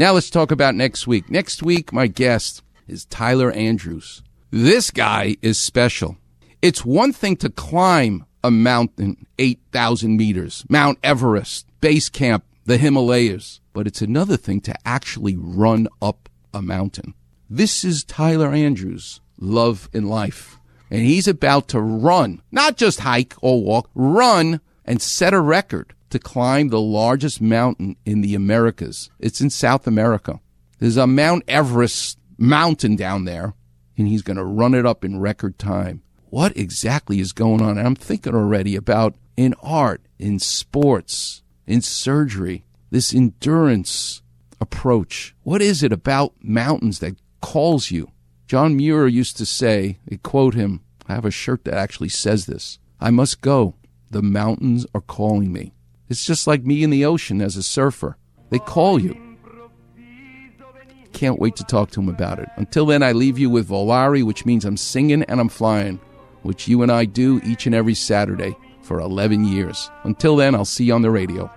Now let's talk about next week. Next week, my guest is Tyler Andrews. This guy is special. It's one thing to climb a mountain 8,000 meters, Mount Everest, base camp, the Himalayas, but it's another thing to actually run up a mountain. This is Tyler Andrews, Love in Life. And he's about to run, not just hike or walk, run and set a record to climb the largest mountain in the Americas. It's in South America. There's a Mount Everest mountain down there, and he's going to run it up in record time. What exactly is going on? And I'm thinking already about in art, in sports, in surgery, this endurance approach. What is it about mountains that calls you? John Muir used to say, I quote him, I have a shirt that actually says this I must go. The mountains are calling me. It's just like me in the ocean as a surfer. They call you. Can't wait to talk to him about it. Until then, I leave you with Volare, which means I'm singing and I'm flying, which you and I do each and every Saturday for 11 years. Until then, I'll see you on the radio.